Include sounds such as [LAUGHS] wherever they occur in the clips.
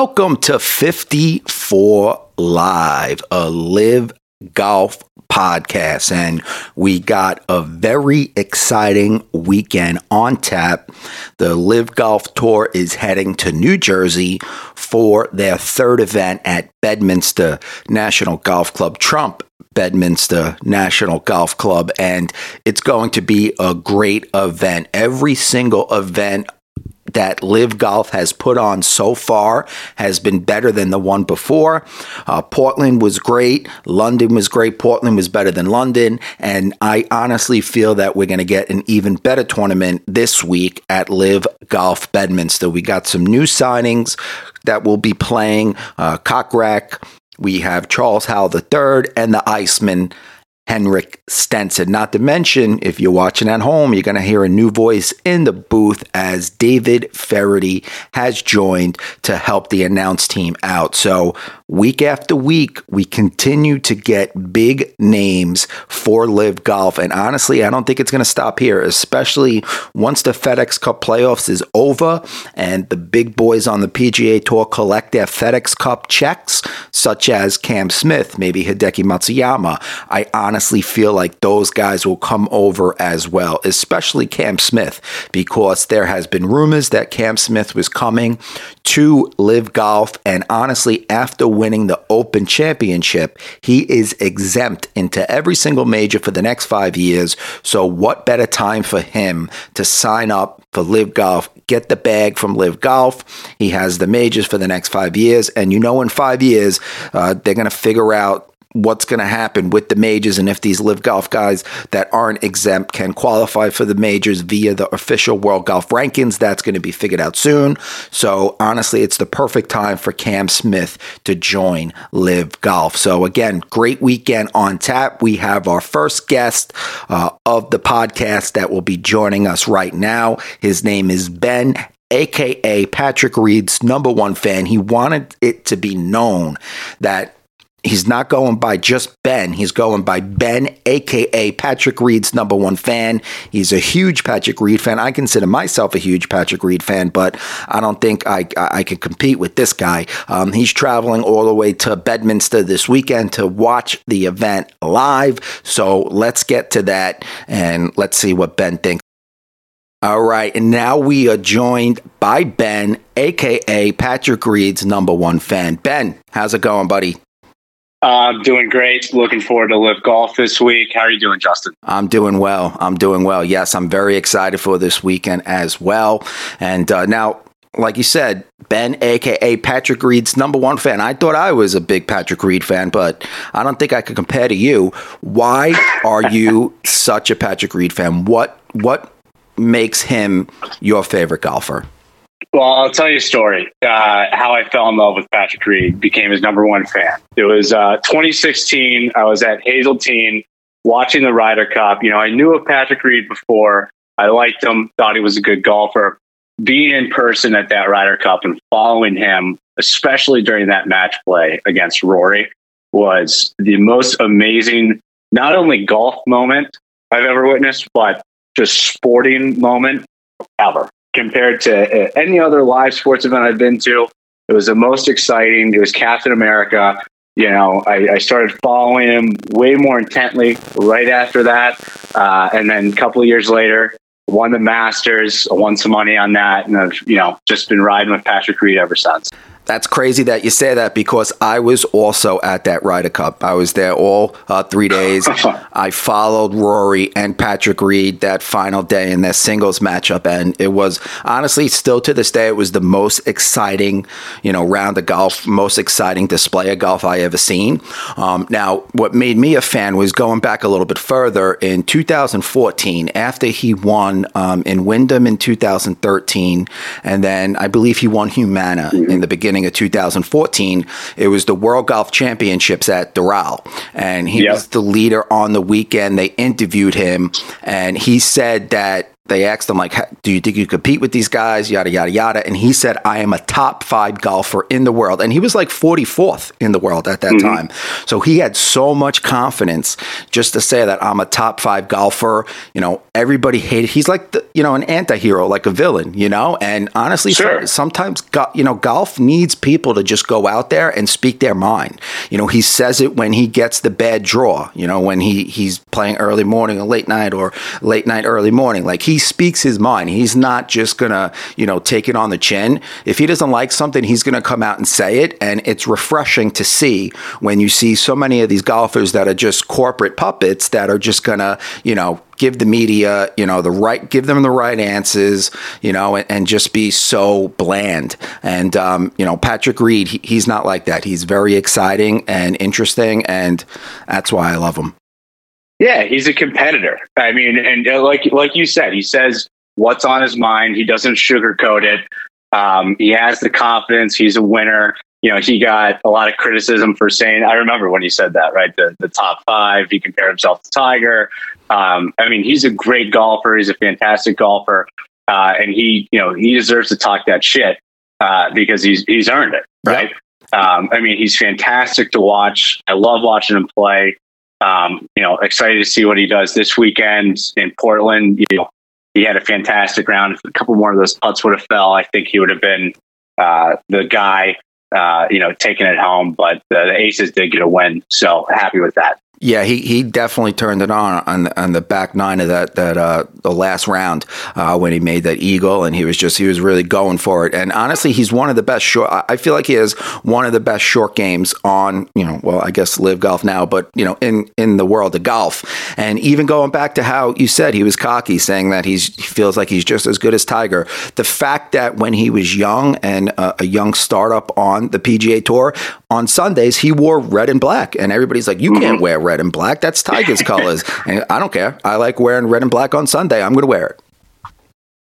Welcome to 54 LIV, a LIV Golf podcast. And we got a very exciting weekend on tap. The LIV Golf Tour is heading to New Jersey for their third event at Bedminster National Golf Club. Trump Bedminster National Golf Club, and it's going to be a great event. Every single event that LIV Golf has put on so far has been better than the one before. Uh, Portland was great. London was great. Portland was better than London. And I honestly feel that we're going to get an even better tournament this week at LIV Golf Bedminster. We got some new signings that will be playing uh, Kokrak. We have Charles Howell III and the Iceman. Henrik Stenson. Not to mention, if you're watching at home, you're going to hear a new voice in the booth as David Feherty has joined to help the announce team out. So week after week, we continue to get big names for LIV Golf. And honestly, I don't think it's going to stop here, especially once the FedEx Cup playoffs is over and the big boys on the PGA Tour collect their FedEx Cup checks, such as Cam Smith, maybe Hideki Matsuyama. I honestly feel like those guys will come over as well, especially Cam Smith, because there has been rumors that Cam Smith was coming to LIV Golf. And honestly, after winning the Open Championship, he is exempt into every single major for the next five years. So, what better time for him to sign up for LIV Golf, get the bag from LIV Golf? He has the majors for the next five years. And you know, in five years, uh, they're going to figure out what's going to happen with the majors and if these LIV Golf guys that aren't exempt can qualify for the majors via the official world golf rankings. That's going to be figured out soon. So honestly it's the perfect time for cam smith to join LIV Golf. So again great weekend on tap. We have our first guest uh, of the podcast that will be joining us right now. His name is ben aka Patrick Reed's number one fan. He wanted it to be known that He's not going by just Ben. He's going by Ben, aka Patrick Reed's number one fan. He's a huge Patrick Reed fan. I consider myself a huge Patrick Reed fan, but I don't think I I can compete with this guy. Um, he's traveling all the way to Bedminster this weekend to watch the event live. So let's get to that and let's see what Ben thinks. All right, and now we are joined by Ben, aka Patrick Reed's number one fan. Ben, how's it going, buddy? I'm uh, doing great. Looking forward to LIV Golf this week. How are you doing, Justin? I'm doing well. I'm doing well. Yes, I'm very excited for this weekend as well. And uh, now, like you said, Ben, aka Patrick Reed's number one fan. I thought I was a big Patrick Reed fan, but I don't think I could compare to you. Why are you [LAUGHS] such a Patrick Reed fan? What what makes him your favorite golfer? Well, I'll tell you a story. Uh, how I fell in love with Patrick Reed, became his number one fan. It was uh, 2016. I was at Hazeltine watching the Ryder Cup. You know, I knew of Patrick Reed before. I liked him, thought he was a good golfer. Being in person at that Ryder Cup and following him, especially during that match play against Rory, was the most amazing, not only golf moment I've ever witnessed, but just sporting moment ever compared to uh, any other live sports event I've been to. It was the most exciting. It was Captain America. You know, I, I started following him way more intently right after that. Uh, and then a couple of years later, won the Masters, won some money on that, and I've, you know, just been riding with Patrick Reed ever since. That's crazy that you say that because I was also at that Ryder Cup. I was there all uh, three days. [LAUGHS] I followed Rory and Patrick Reed that final day in their singles matchup, and it was honestly still to this day it was the most exciting, you know, round of golf, most exciting display of golf I ever seen. Um, now, what made me a fan was going back a little bit further in 2014 after he won um, in Wyndham in 2013, and then I believe he won Humana mm-hmm. in the beginning beginning of 2014, it was the World Golf Championships at Doral. And he yep. was the leader on the weekend. They interviewed him, and he said that they asked him like, "Do you think you compete with these guys?" Yada yada yada, and he said, "I am a top five golfer in the world," and he was like 44th in the world at that mm-hmm. time. So he had so much confidence just to say that I'm a top five golfer. You know, everybody hated. He's like the, you know an anti-hero, like a villain. You know, and honestly, sure. sometimes you know golf needs people to just go out there and speak their mind. You know, he says it when he gets the bad draw. You know, when he he's playing early morning or late night or late night early morning, like he speaks his mind. He's not just gonna, you know, take it on the chin. If he doesn't like something, he's gonna come out and say it. And it's refreshing to see when you see so many of these golfers that are just corporate puppets that are just gonna, you know, give the media, you know, the right, give them the right answers, you know, and, and just be so bland. And, um, you know, Patrick Reed, he, he's not like that. He's very exciting and interesting, and that's why I love him. Yeah, he's a competitor. I mean, and uh, like like you said, he says what's on his mind. He doesn't sugarcoat it. Um, he has the confidence. He's a winner. You know, he got a lot of criticism for saying. I remember when he said that, right? The the top five. He compared himself to Tiger. Um, I mean, he's a great golfer. He's a fantastic golfer, uh, and he, you know, he deserves to talk that shit uh, because he's he's earned it, right? Um, I mean, he's fantastic to watch. I love watching him play. Um, you know, excited to see what he does this weekend in Portland. You know, he had a fantastic round. If a couple more of those putts would have fell, I think he would have been uh, the guy. Uh, you know, taking it home. But the Aces did get a win, so happy with that. Yeah, he, he definitely turned it on on the, on the back nine of that that uh, the last round uh, when he made that eagle, and he was just he was really going for it. And honestly, he's one of the best short. I feel like he has one of the best short games on you know well I guess live golf now, but you know in in the world of golf. And even going back to how you said he was cocky, saying that he's he feels like he's just as good as Tiger. The fact that when he was young and uh, a young startup on the PGA Tour on Sundays he wore red and black, and everybody's like you can't mm-hmm. wear red and black. That's Tiger's [LAUGHS] colors. And I don't care. I like wearing red and black on Sunday. I'm going to wear it.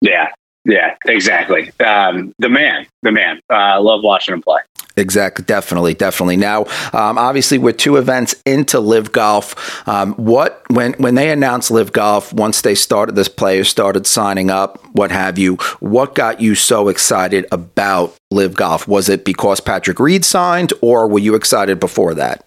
Yeah. Yeah, exactly. Um, the man, the man. I uh, love watching him play. Exactly, definitely, definitely. Now, um, obviously, we're two events into LIV Golf. Um, what when when they announced LIV Golf, once they started, this players started signing up, what have you? What got you so excited about LIV Golf? Was it because Patrick Reed signed, or were you excited before that?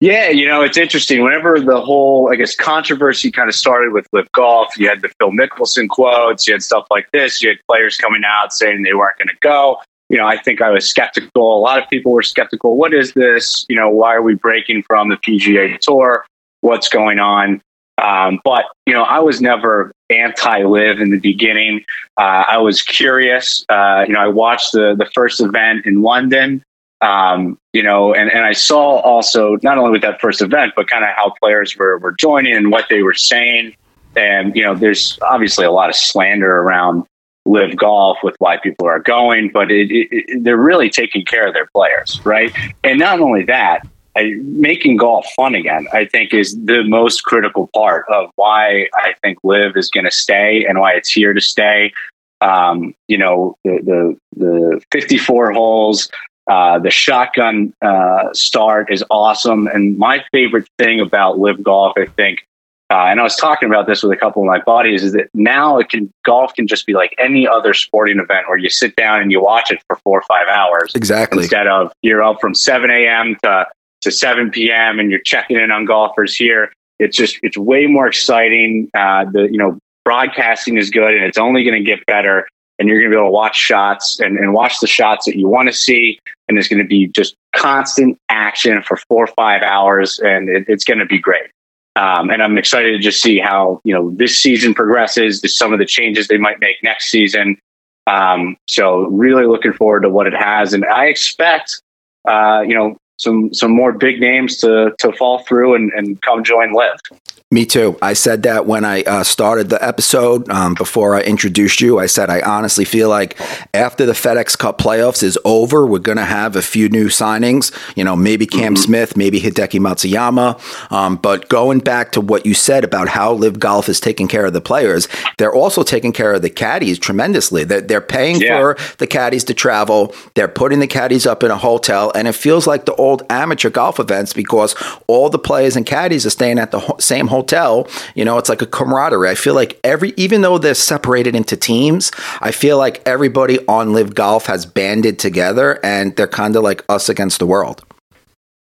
Yeah, you know, it's interesting. Whenever the whole, I guess, controversy kind of started with LIV Golf, you had the Phil Mickelson quotes, you had stuff like this, you had players coming out saying they weren't going to go. You know, I think I was skeptical. A lot of people were skeptical. What is this? You know, why are we breaking from the PGA Tour? What's going on? Um, but you know, I was never anti-LIV in the beginning. Uh, I was curious. Uh, you know, I watched the the first event in London. Um, you know, and, and I saw also not only with that first event, but kind of how players were, were joining and what they were saying. And, you know, there's obviously a lot of slander around LIV Golf with why people are going, but it, it, it, they're really taking care of their players, right? And not only that, I, making golf fun again, I think, is the most critical part of why I think LIV is going to stay and why it's here to stay. Um, you know, the, the the 54 holes, uh, the shotgun uh, start is awesome. And my favorite thing about LIV golf, I think, uh, and I was talking about this with a couple of my buddies, is that now it can golf can just be like any other sporting event where you sit down and you watch it for four or five hours. Exactly. Instead of you're up from 7 a.m. to to 7 p.m. and you're checking in on golfers here. It's just it's way more exciting. Uh, the you know broadcasting is good and it's only going to get better and you're going to be able to watch shots and, and watch the shots that you want to see. And it's going to be just constant action for four or five hours, and it, it's going to be great. Um, and I'm excited to just see how you know this season progresses. Some of the changes they might make next season. Um, so really looking forward to what it has, and I expect uh, you know some some more big names to to fall through and, and come join LIV. Me too. I said that when I uh, started the episode um, before I introduced you. I said I honestly feel like after the FedEx Cup playoffs is over, we're going to have a few new signings. You know, maybe Cam mm-hmm. Smith, maybe Hideki Matsuyama. Um, but going back to what you said about how LIV Golf is taking care of the players, they're also taking care of the caddies tremendously. They're, they're paying yeah. for the caddies to travel. They're putting the caddies up in a hotel, and it feels like the hold amateur golf events because all the players and caddies are staying at the ho- same hotel. You know, it's like a camaraderie. I feel like every, even though they're separated into teams, I feel like everybody on LIV Golf has banded together and they're kind of like us against the world.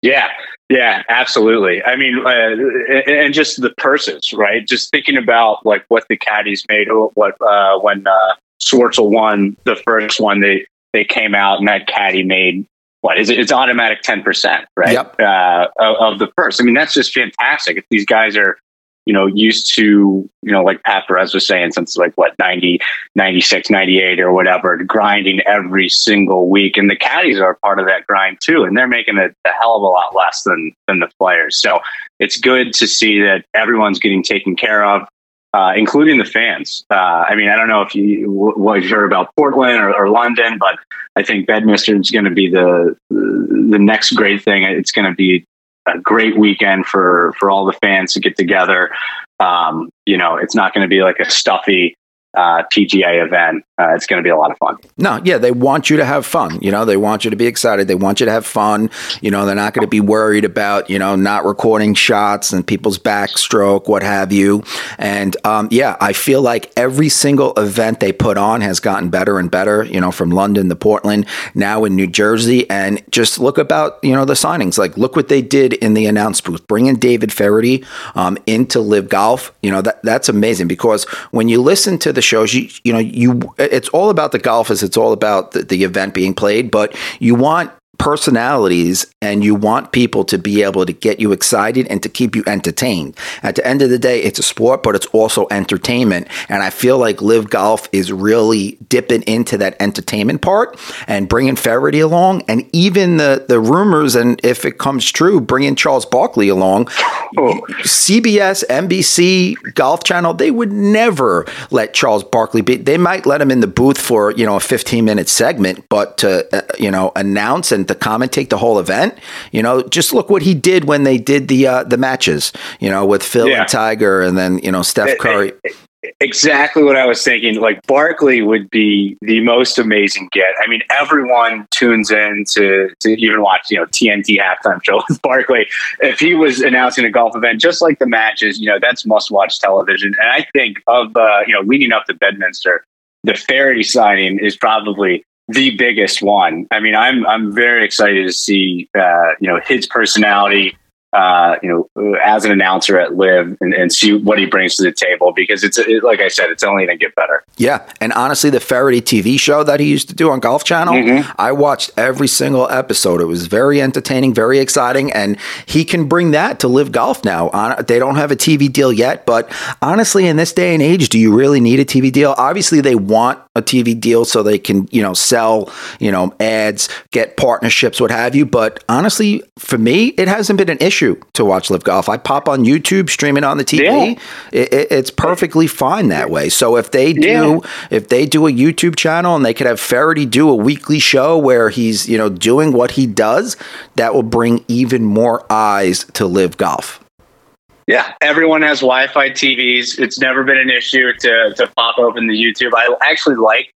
Yeah, yeah, absolutely. I mean, uh, and just the purses, right? Just thinking about like what the caddies made. What uh, when uh, Schwartzel won the first one, they they came out and that caddy made what is it? It's automatic ten percent, right? Yep. Uh, of, of the purse. I mean, that's just fantastic. If these guys are you know, used to, you know, like Pat Perez was saying, since like what, 90, 96, 98 or whatever, grinding every single week. And the caddies are part of that grind too. And they're making a, a hell of a lot less than, than the players. So it's good to see that everyone's getting taken care of. Uh, including the fans. Uh, I mean, I don't know if you what you heard about Portland or, or London, but I think Bedminster is going to be the the next great thing. It's going to be a great weekend for for all the fans to get together. Um, you know, it's not going to be like a stuffy uh, PGA event. Uh, it's going to be a lot of fun. No, yeah, they want you to have fun. You know, they want you to be excited. They want you to have fun. You know, they're not going to be worried about you know not recording shots and people's backstroke, what have you. And um, yeah, I feel like every single event they put on has gotten better and better. You know, from London to Portland, now in New Jersey, and just look about you know the signings. Like, look what they did in the announce booth, bringing David Feherty um, into LIV Golf. You know, that that's amazing because when you listen to the the shows, you you know you it's all about the golf golfers. It's all about the, the event being played, but you want personalities and you want people to be able to get you excited and to keep you entertained. At the end of the day, it's a sport, but it's also entertainment. And I feel like LIV Golf is really dipping into that entertainment part and bringing Feherty along. And even the, the rumors, and if it comes true, bringing Charles Barkley along. Oh. CBS, NBC, Golf Channel, they would never let Charles Barkley be. They might let him in the booth for, you know, a 15 minute segment, but to, uh, you know, announce and to commentate the whole event. You know, just look what he did when they did the uh, the matches. You know, with Phil yeah. and Tiger, and then you know Steph Curry. Exactly what I was thinking. Like Barkley would be the most amazing get. I mean, everyone tunes in to, to even watch, you know, TNT halftime show [LAUGHS] with Barkley. If he was announcing a golf event, just like the matches, you know, that's must watch television. And I think of, uh, you know, leading up to Bedminster, the Feherty signing is probably the biggest one. I mean, I'm I'm very excited to see uh, you know his personality, uh, you know, as an announcer at LIV and, and see what he brings to the table because it's it, like I said, it's only going to get better. Yeah, and honestly, the Feherty TV show that he used to do on Golf Channel, mm-hmm. I watched every single episode. It was very entertaining, very exciting, and he can bring that to LIV Golf now. They don't have a TV deal yet, but honestly, in this day and age, do you really need a TV deal? Obviously, they want a TV deal so they can you know sell you know ads, get partnerships, what have you. But honestly, for me, it hasn't been an issue issue to watch LIV Golf. I pop on YouTube, stream it on the TV. Yeah. It, it, it's perfectly fine that way. So if they do, yeah. if they do a YouTube channel and they could have Feherty do a weekly show where he's you know doing what he does, that will bring even more eyes to LIV Golf. Yeah, everyone has Wi-Fi TVs. It's never been an issue to to pop open the YouTube. I actually like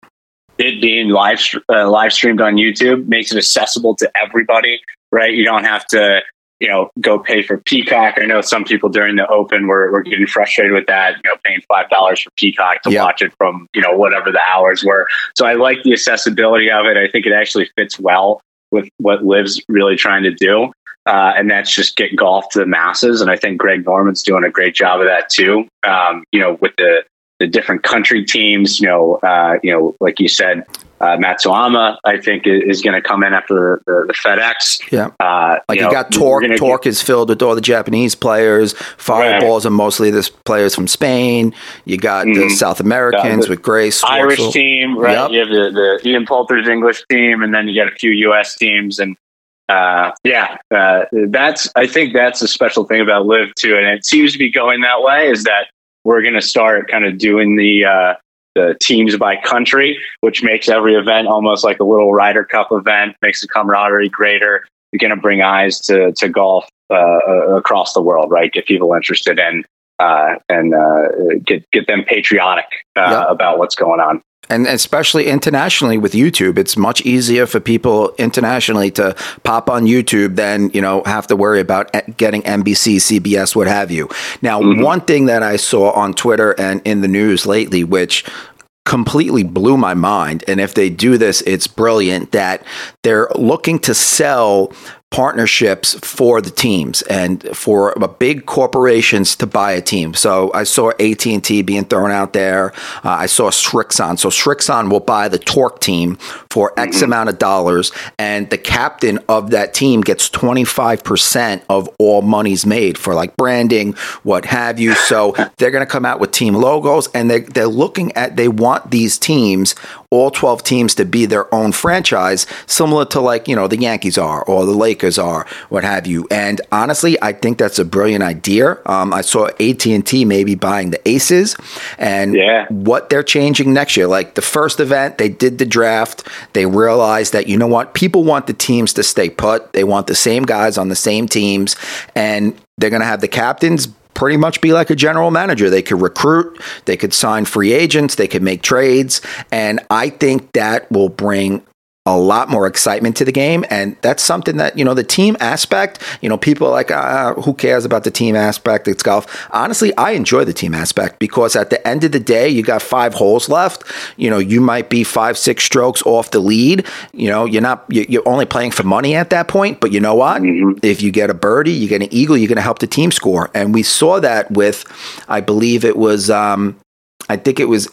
it being live uh, live streamed on YouTube. Makes it accessible to everybody. Right, you don't have to you know, go pay for Peacock. I know some people during the Open were, were getting frustrated with that, you know, paying five dollars for Peacock to yep. watch it from, you know, whatever the hours were. So I like the accessibility of it. I think it actually fits well with what Liv's really trying to do. Uh, and that's just get golf to the masses. And I think Greg Norman's doing a great job of that too. Um, you know, with the the different country teams, you know, uh, you know, like you said, uh, Matsuyama, I think, is, going to come in after the, the, the FedEx. Yeah. Uh, like you, know, got Torque. Torque get, is filled with all the Japanese players. Fireballs right. are mostly the players from Spain. You got mm-hmm. the South Americans with Grace. Irish team, right? Yep. You have the, the Ian Poulter's English team, and then you got a few U.S. teams. And uh, yeah, uh, that's, I think that's a special thing about LIV, too. And it seems to be going that way is that we're going to start kind of doing the, uh, the teams by country, which makes every event almost like a little Ryder Cup event, makes the camaraderie greater. You're going to bring eyes to, to golf uh, across the world, right? Get people interested in uh, and uh, get get them patriotic uh, yep. about what's going on. And especially internationally with YouTube, it's much easier for people internationally to pop on YouTube than you know have to worry about getting NBC, CBS, what have you. Now, mm-hmm. one thing that I saw on Twitter and in the news lately, which completely blew my mind. And if they do this, it's brilliant that they're looking to sell partnerships for the teams and for big corporations to buy a team. So I saw AT&T being thrown out there. Uh, I saw Srixon. So Srixon will buy the Torque team for X mm-hmm. amount of dollars and the captain of that team gets 25% of all monies made for like branding, what have you. So [LAUGHS] they're going to come out with team logos and they they're looking at they want these teams all 12 teams to be their own franchise similar to like, you know, the Yankees are or the Lakers are, what have you. And honestly, I think that's a brilliant idea. Um, I saw AT and T maybe buying the Aces, and yeah. what they're changing next year. Like the first event, they did the draft. They realized that you know what, people want the teams to stay put. They want the same guys on the same teams, and they're going to have the captains pretty much be like a general manager. They could recruit, they could sign free agents, they could make trades. And I think that will bring a lot more excitement to the game. And that's something that you know the team aspect you know people are like uh, who cares about the team aspect? It's golf. Honestly i enjoy the team aspect because at the end of the day you got five holes left. You know you might be five six strokes off the lead. You know you're not you're only playing for money at that point but you know what? Mm-hmm. if you get a birdie you get an eagle you're going to help the team score. And we saw that with i believe it was um, I think it was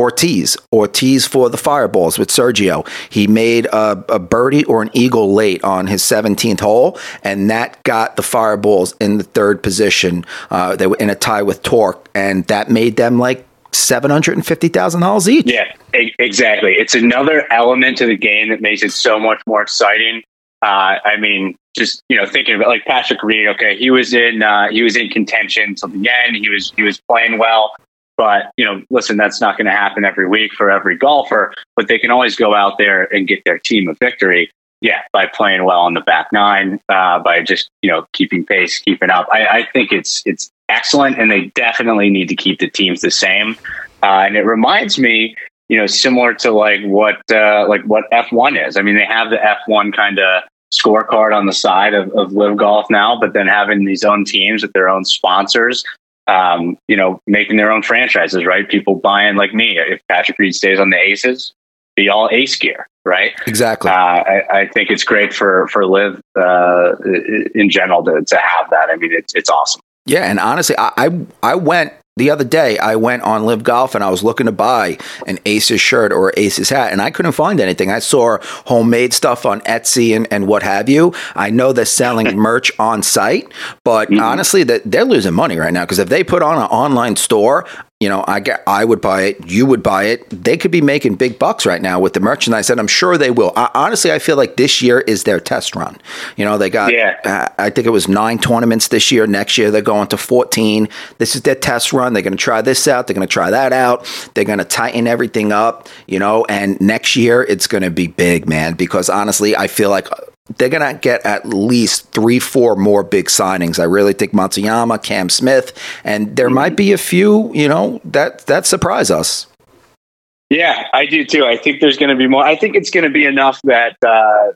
Ortiz. Ortiz for the Fireballs with Sergio. He made a, a, birdie or an eagle late on his 17th hole, and that got the Fireballs in the third position. Uh, they were in a tie with Torque, and that made them like seven hundred and fifty thousand dollars each. Yeah, exactly. It's another element to the game that makes it so much more exciting. Uh, I mean, just you know, thinking about like Patrick Reed. Okay, he was in uh, he was in contention till the end. He was he was playing well. But, you know, listen, that's not going to happen every week for every golfer, but they can always go out there and get their team a victory. Yeah, by playing well on the back nine, uh, by just, you know, keeping pace, keeping up. I, I think it's it's excellent and they definitely need to keep the teams the same. Uh, and it reminds me, you know, similar to like what uh, like what F1 is. I mean, they have the F1 kind of scorecard on the side of, of LIV Golf now, but then having these own teams with their own sponsors um, you know, making their own franchises, right? People buying like me. If Patrick Reed stays on the Aces, be all Ace gear, right? Exactly. Uh, I, I, think it's great for for LIV uh, in general to, to have that. I mean, it's it's awesome. Yeah, and honestly, I I, I went the other day, I went on LIV Golf and I was looking to buy an Aces shirt or Aces hat, and I couldn't find anything. I saw homemade stuff on Etsy and, and what have you. I know they're selling [LAUGHS] merch on site, but mm-hmm. honestly, that they're losing money right now because if they put on an online store, you know, I get, I would buy it, you would buy it. They could be making big bucks right now with the merchandise, and I'm sure they will. I, honestly, I feel like this year is their test run. You know, they got, yeah. uh, I think it was nine tournaments this year. Next year, they're going to 14. This is their test run. They're going to try this out. They're going to try that out. They're going to tighten everything up. You know, and next year it's going to be big, man. Because honestly, I feel like they're going to get at least three, four more big signings. I really think Matsuyama, Cam Smith, and there mm-hmm. might be a few, you know, that that surprise us. Yeah, I do too. I think there's going to be more. I think it's going to be enough that uh,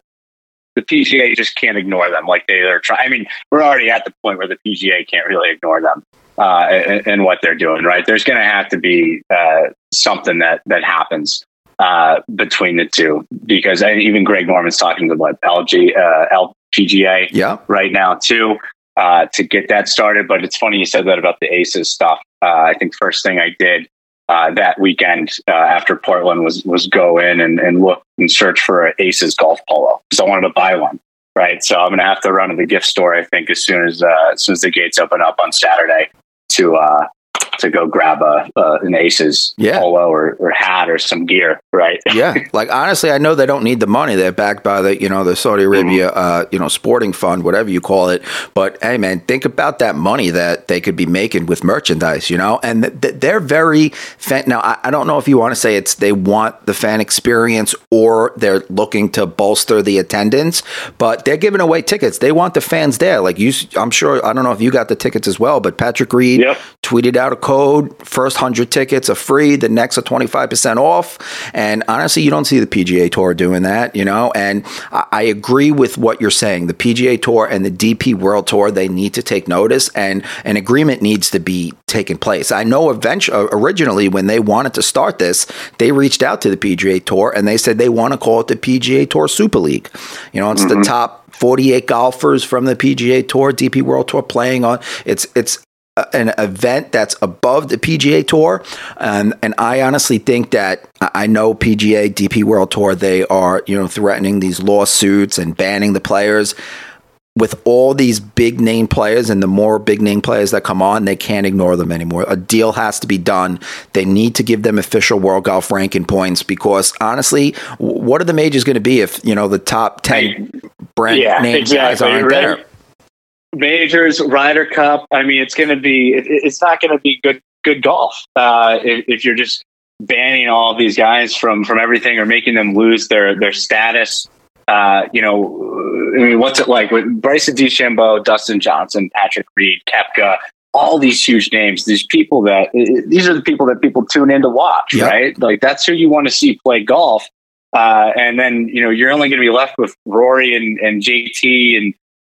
the PGA just can't ignore them like they are trying. I mean, we're already at the point where the PGA can't really ignore them uh, and, and, what they're doing. Right? There's going to have to be uh, something that that happens uh, between the two because I, even Greg Norman's talking to what LG uh, LPGA yeah. right now too uh, to get that started. But it's funny you said that about the Aces stuff. Uh, I think first thing I did uh, that weekend uh, after Portland was was go in and, and look and search for an Aces golf polo because I wanted to buy one. Right, so I'm gonna have to run to the gift store. I think as soon as uh as soon as the gates open up on Saturday to to go grab a uh, an Aces yeah. polo or, or hat or some gear, right? [LAUGHS] yeah, like honestly, I know they don't need the money. They're backed by the you know the Saudi Arabia mm-hmm. uh, you know sporting fund, whatever you call it. But hey, man, think about that money that they could be making with merchandise, you know. And th- th- they're very fan- now. I-, I don't know if you want to say it's they want the fan experience or they're looking to bolster the attendance, but they're giving away tickets. They want the fans there. Like you, I'm sure. I don't know if you got the tickets as well, but Patrick Reed yep. tweeted out a code. First 100 tickets are free. The next are 25% off. And honestly, you don't see the PGA Tour doing that, you know? And I, I agree with what you're saying. The PGA Tour and the DP World Tour, they need to take notice and an agreement needs to be taken place. I know eventually, uh, originally when they wanted to start this, they reached out to the PGA Tour and they said they want to call it the PGA Tour Super League. You know, it's mm-hmm. the top 48 golfers from the PGA Tour, DP World Tour playing on. It's it's an event that's above the PGA Tour, and and I honestly think that I know PGA, DP World Tour, they are you know threatening these lawsuits and banning the players with all these big name players and the more big name players that come on, they can't ignore them anymore. A deal has to be done. They need to give them official world golf ranking points because honestly, what are the majors going to be if you know the top ten brand yeah, name exactly, guys aren't right? there? Majors, Ryder Cup. I mean, it's going to be. It, it's not going to be good good golf uh, if, if you're just banning all these guys from from everything or making them lose their their status uh, you know, I mean, what's it like with Bryson DeChambeau, Dustin Johnson, Patrick Reed, Koepka, all these huge names, these people that these are the people that people tune in to watch, yep. right? Like that's who you want to see play golf. Uh, and then you know you're only going to be left with Rory and, and JT and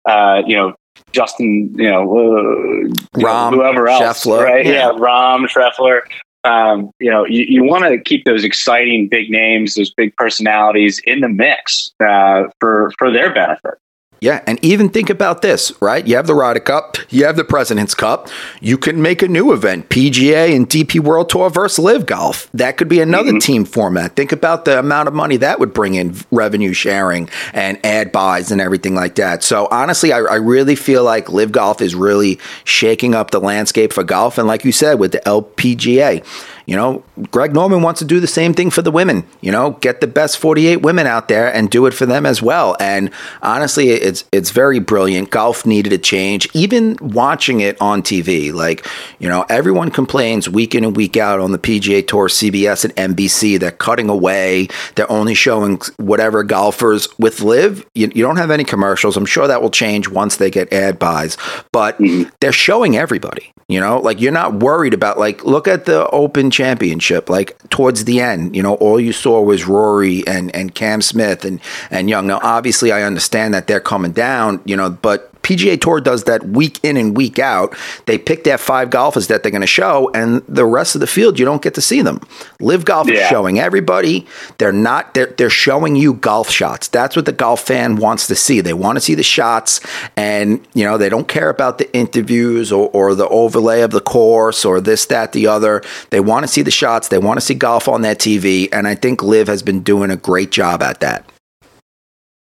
uh, you know Justin, you know, uh, Rahm, whoever else, Scheffler, right? Yeah. yeah, Rahm, Scheffler um, you know, you, you want to keep those exciting big names, those big personalities in the mix uh, for for their benefit. Yeah, and even think about this, right? You have the Ryder Cup, you have the President's Cup. You can make a new event, PGA and DP World Tour versus LIV Golf. That could be another mm-hmm. team format. Think about the amount of money that would bring in revenue sharing and ad buys and everything like that. So honestly, I, I really feel like LIV Golf is really shaking up the landscape for golf. And like you said, with the LPGA, you know, Greg Norman wants to do the same thing for the women. You know, get the best 48 women out there and do it for them as well. And honestly, it's it's very brilliant. Golf needed a change. Even watching it on TV, like you know, everyone complains week in and week out on the PGA Tour, CBS and NBC. They're cutting away. They're only showing whatever golfers with LIV. You, you don't have any commercials. I'm sure that will change once they get ad buys, but mm-hmm. they're showing everybody. You know, like you're not worried about like look at the Open Championship. Like towards the end, you know, all you saw was Rory and and Cam Smith and and Young. Now, obviously, I understand that they're coming down, you know, but PGA Tour does that week in and week out. They pick their five golfers that they're going to show, and the rest of the field you don't get to see them. LIV Golf yeah. is showing everybody. They're not. They're they're showing you golf shots. That's what the golf fan wants to see. They want to see the shots, and you know they don't care about the interviews or, or the overlay of the course or this, that, the other. They want to see the shots. They want to see golf on their TV, and I think LIV has been doing a great job at that.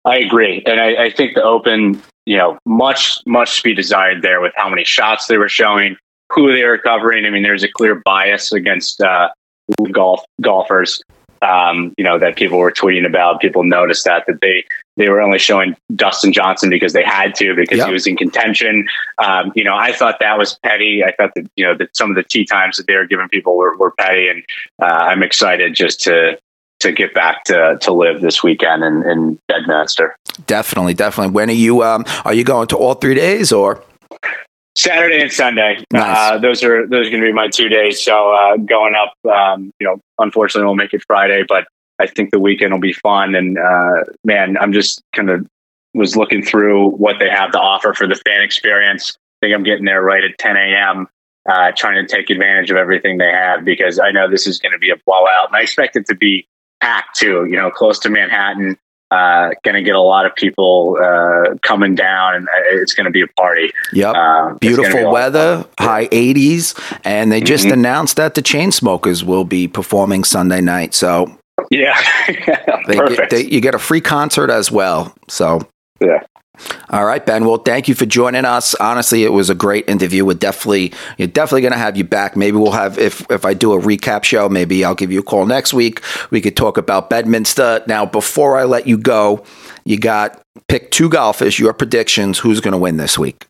I agree, and I, I think the Open you know, much, much to be desired there with how many shots they were showing, who they were covering. I mean, there's a clear bias against uh, golf golfers. Um, you know that people were tweeting about. People noticed that that they they were only showing Dustin Johnson because they had to because yep. he was in contention. Um, you know, I thought that was petty. I thought that you know that some of the tee times that they were giving people were, were petty, and uh, I'm excited just to to get back to to LIV this weekend in, in Bedminster. Definitely, definitely. When are you? Um, are you going to all three days or? Saturday and Sunday. Nice. Uh, those are those are going to be my two days. So uh, going up, um, you know, unfortunately, we'll make it Friday, but I think the weekend will be fun. And uh, man, I'm just kind of was looking through what they have to offer for the fan experience. I think I'm getting there right at 10 a.m. Uh, trying to take advantage of everything they have because I know this is going to be a blowout, and I expect it to be packed too. You know, close to Manhattan. Uh, going to get a lot of people uh, coming down, and uh, it's going to be a party. Yep, uh, beautiful weather, high 80s, and they just mm-hmm. announced that the Chainsmokers will be performing Sunday night. So yeah, [LAUGHS] they, Perfect. They, you get a free concert as well. So yeah, all right, Ben. Well, thank you for joining us. Honestly, it was a great interview. We're definitely you're definitely going to have you back. Maybe we'll have if if I do a recap show, maybe I'll give you a call next week. We could talk about Bedminster. Now, before I let you go, you got pick two golfers. Your predictions. Who's going to win this week?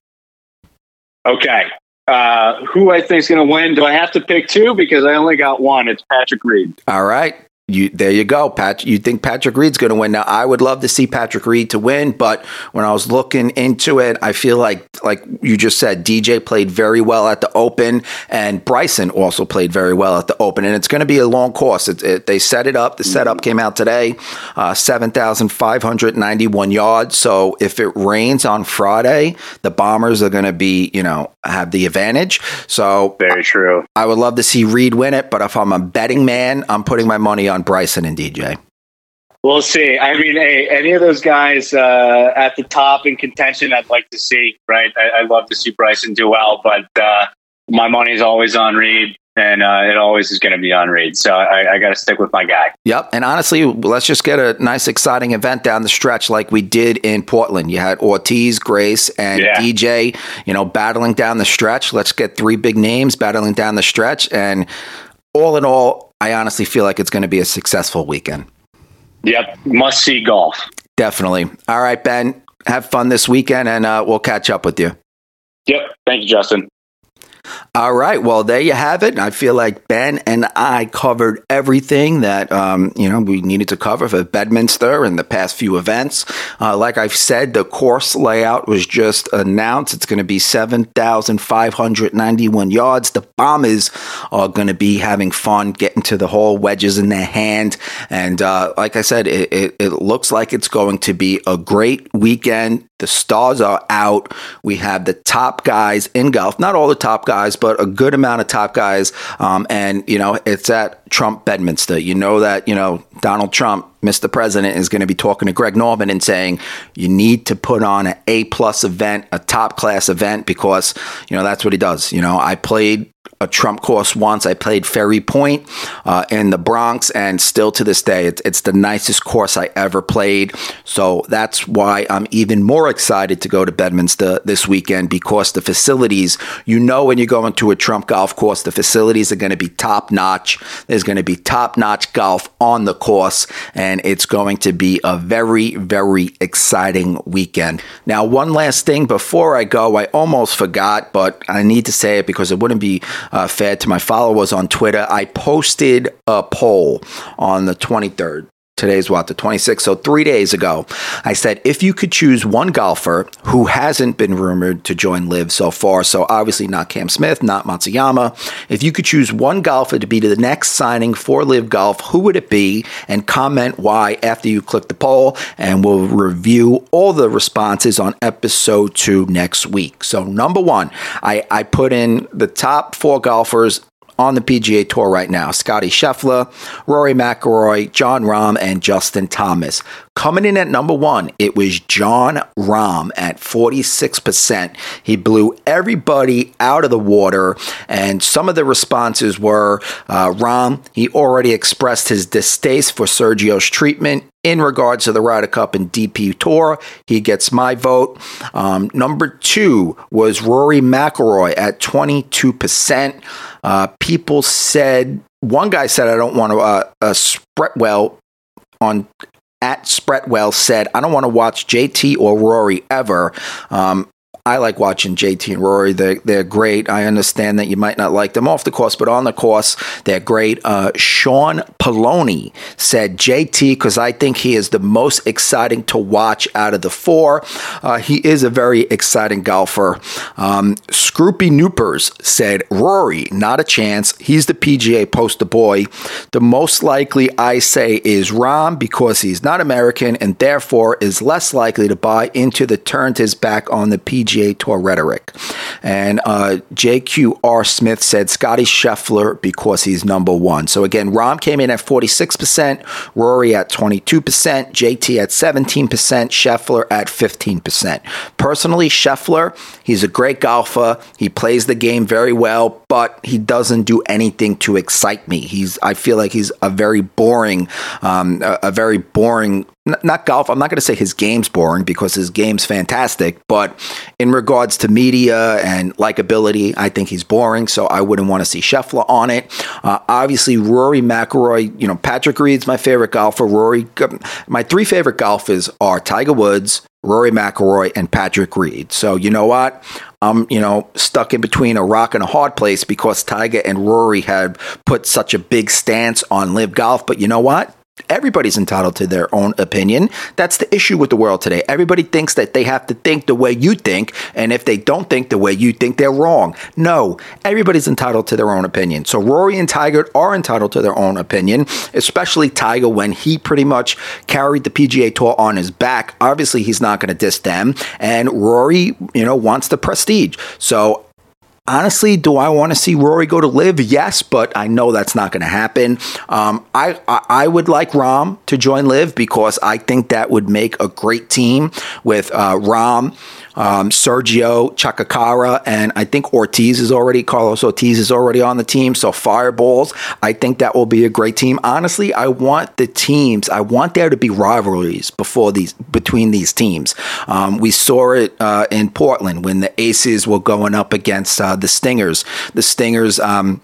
Okay. Uh, who I think is going to win? Do I have to pick two because I only got one? It's Patrick Reed. All right. You there you go, Pat. You think Patrick Reed's going to win? Now, I would love to see Patrick Reed to win, but when I was looking into it, I feel like, like you just said, DJ played very well at the Open, and Bryson also played very well at the Open, and it's going to be a long course. It, it, they set it up. The setup came out today, uh, seven thousand five hundred ninety-one yards. So if it rains on Friday, the Bombers are going to be, you know, have the advantage. So very true. I would love to see Reed win it, but if I'm a betting man, I'm putting my money on Bryson and DJ. We'll see. I mean, hey, any of those guys uh, at the top in contention, I'd like to see. Right, I, would love to see Bryson do well, but uh, my money's always on Reed and uh, it always is going to be on Reed. So I, I got to stick with my guy. Yep. And honestly, let's just get a nice, exciting event down the stretch like we did in Portland. You had Ortiz, Grace, and yeah. DJ, you know, battling down the stretch. Let's get three big names battling down the stretch. And all in all, I honestly feel like it's going to be a successful weekend. Yep. Must see golf. Definitely. All right, Ben. Have fun this weekend, and uh, we'll catch up with you. Yep. Thank you, Justin. All right. Well, there you have it. I feel like Ben and I covered everything that um, you know we needed to cover for Bedminster and the past few events. Uh, like I've said, the course layout was just announced. It's going to be seven thousand five hundred ninety-one yards. The Bombers are going to be having fun getting to the hole, wedges in their hand, and uh, like I said, it, it, it looks like it's going to be a great weekend. The stars are out. We have the top guys in golf, not all the top guys, but a good amount of top guys. Um, and, you know, it's at Trump Bedminster. You know that, you know, Donald Trump, Mr. President, is going to be talking to Greg Norman and saying, you need to put on an A plus event, a top class event, because, you know, that's what he does. You know, I played a Trump course once. I played Ferry Point uh, in the Bronx, and still to this day, it's, it's the nicest course I ever played. So that's why I'm even more excited to go to Bedminster this weekend because the facilities, you know, when you go into a Trump golf course, the facilities are going to be top notch. There's going to be top notch golf on the course, and it's going to be a very, very exciting weekend. Now, one last thing before I go, I almost forgot, but I need to say it because it wouldn't be uh, fed to my followers on Twitter. I posted a poll on the 23rd today's what the 26th so three days ago i said if you could choose one golfer who hasn't been rumored to join LIV so far so obviously not cam smith not matsuyama if you could choose one golfer to be the next signing for LIV golf who would it be? And comment why after you click the poll and we'll review all the responses on episode two next week. So number one i, I put in the top four golfers on the PGA Tour right now. Scotty Scheffler, Rory McIlroy, Jon Rahm, and Justin Thomas. Coming in at number one, it was Jon Rahm at 46%. He blew everybody out of the water, and some of the responses were uh, Rahm, he already expressed his distaste for Sergio's treatment in regards to the Ryder Cup and DP Tour. He gets my vote. Um, number two was Rory McIlroy at 22%. Uh, people said, one guy said, I don't want to, uh, uh, spread well on at Spretwell said, I don't want to watch JT or Rory ever. Um, I like watching JT and Rory. They're, they're great. I understand that you might not like them off the course, but on the course, they're great. Uh, Sean Poloni said JT because I think he is the most exciting to watch out of the four. Uh, he is a very exciting golfer. Um, Scroopy Noopers said Rory, not a chance. He's the PGA poster boy. The most likely I say is Rahm because he's not American and therefore is less likely to buy into the turned his back on the PGA PGA Tour rhetoric. And uh, JQR Smith said Scotty Scheffler because he's number one. So again, Rahm came in at 46%, Rory at 22%, JT at 17%, Scheffler at 15%. Personally, Scheffler, he's a great golfer. He plays the game very well, but he doesn't do anything to excite me. He's, I feel like he's a very boring, um, a, a very boring not golf. I'm not going to say his game's boring because his game's fantastic, but in regards to media and likability, I think he's boring. So I wouldn't want to see Scheffler on it. Uh, obviously, Rory McIlroy. You know, Patrick Reed's my favorite golfer. Rory, my three favorite golfers are Tiger Woods, Rory McIlroy, and Patrick Reed. So you know what? I'm, you know, stuck in between a rock and a hard place because Tiger and Rory had put such a big stance on LIV golf. But you know what? Everybody's entitled to their own opinion. That's the issue with the world today. Everybody thinks that they have to think the way you think, and if they don't think the way you think, they're wrong. No, everybody's entitled to their own opinion. So Rory and Tiger are entitled to their own opinion, especially Tiger when he pretty much carried the PGA Tour on his back. Obviously, he's not going to diss them, and Rory, you know, wants the prestige. So Honestly, do I want to see Rory go to LIV? Yes, but I know that's not going to happen. Um, I, I, I would like Rahm to join LIV because I think that would make a great team with uh, Rahm um, Sergio Chacarra, and I think Ortiz is already, Carlos Ortiz is already on the team. So Fireballs, I think that will be a great team. Honestly, I want the teams, I want there to be rivalries before these, between these teams. Um, we saw it uh, in Portland when the Aces were going up against uh, the Stingers. The Stingers, um,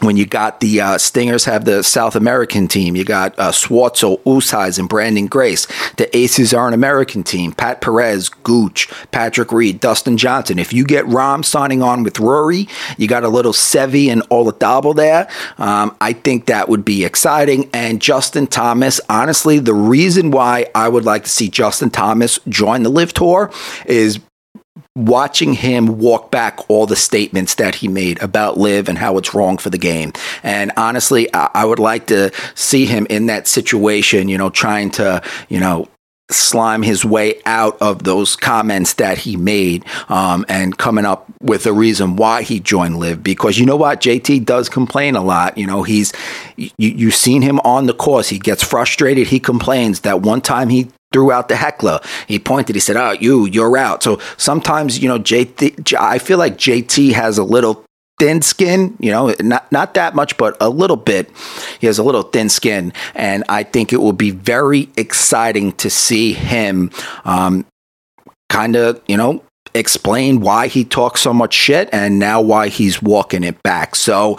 when you got the uh, Stingers have the South American team, you got uh, Schwartzel, Oosthuizen, and Branden Grace. The Aces are an American team. Pat Perez, Gooch, Patrick Reed, Dustin Johnson. If you get Rahm signing on with Rory, you got a little Seve and Olazabal there. Um, I think that would be exciting. And Justin Thomas, honestly, the reason why I would like to see Justin Thomas join the LIV Tour is watching him walk back all the statements that he made about LIV and how it's wrong for the game. And honestly, I, I would like to see him in that situation, you know, trying to, you know, slime his way out of those comments that he made um, and coming up with a reason why he joined LIV because you know what? Jt does complain a lot. You know he's you, you've seen him on the course. He gets frustrated. He complains that one time he threw out the heckler. He pointed, he said, Oh, you, you're out. So sometimes, you know, JT, I feel like JT has a little thin skin, you know, not not that much, but a little bit. He has a little thin skin, and I think it will be very exciting to see him, um, kind of, you know, explain why he talks so much shit and now why he's walking it back. So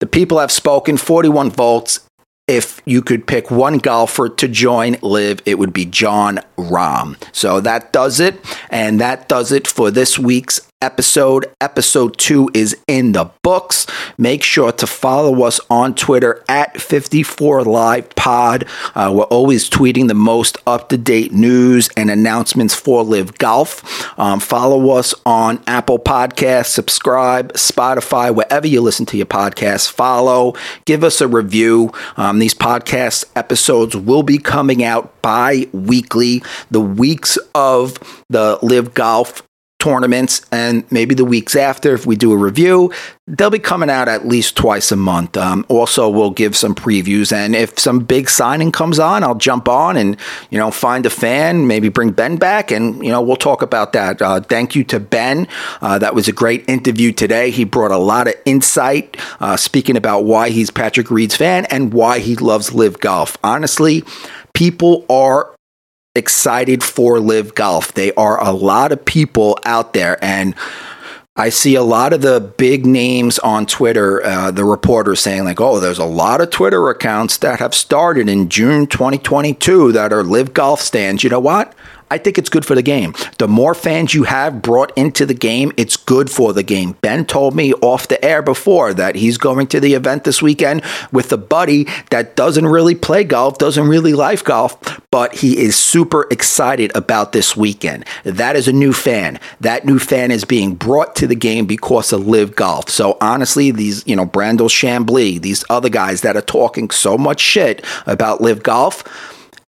the people have spoken. Forty one volts if you could pick one golfer to join LIV, it would be Jon Rahm. So that does it. And that does it for this week's episode. Episode two is in the books. Make sure to follow us on Twitter at 54 LIV Pod. Uh, we're always tweeting the most up to date news and announcements for LIV Golf. Um, follow us on Apple Podcasts, subscribe, Spotify, wherever you listen to your podcasts. Follow, give us a review. Um, these podcast episodes will be coming out bi weekly. The weeks of the LIV Golf tournaments and maybe the weeks after if we do a review they'll be coming out at least twice a month. Um, also we'll give some previews and if some big signing comes on i'll jump on and you know find a fan maybe bring ben back and you know we'll talk about that. Uh, thank you to ben. Uh, that was a great interview today. He brought a lot of insight uh, speaking about why he's patrick reed's fan and why he loves LIV Golf. Honestly people are excited for LIV Golf. They are a lot of people out there and I see a lot of the big names on Twitter, uh, the reporters saying, like, oh, there's a lot of Twitter accounts that have started in June 2022 that are LIV Golf stands. You know what? I think it's good for the game. The more fans you have brought into the game, it's good for the game. Ben told me off the air before that he's going to the event this weekend with a buddy that doesn't really play golf, doesn't really like golf, but he is super excited about this weekend. That is a new fan. That new fan is being brought to the game because of LIV Golf. So honestly, these, you know, Brandel Chamblee, these other guys that are talking so much shit about LIV Golf,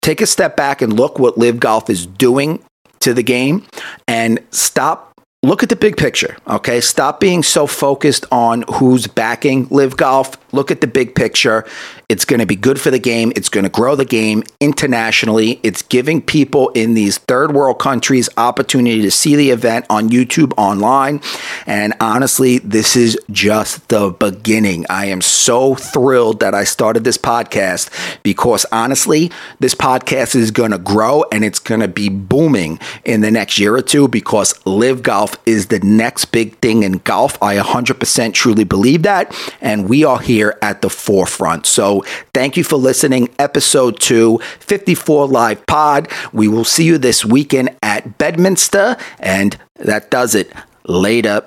take a step back and look what LIV Golf is doing to the game and stop look at the big picture, okay? Stop being so focused on who's backing LIV Golf. Look at the big picture. It's going to be good for the game. It's going to grow the game internationally. It's giving people in these third world countries opportunity to see the event on YouTube online. And honestly, this is just the beginning. I am so thrilled that I started this podcast because honestly, this podcast is going to grow and it's going to be booming in the next year or two because LIV Is the next big thing in golf. I 100% truly believe that. And we are here at the forefront. So thank you for listening. Episode 2, 54 LIV Pod. We will see you this weekend at Bedminster. And that does it. Later.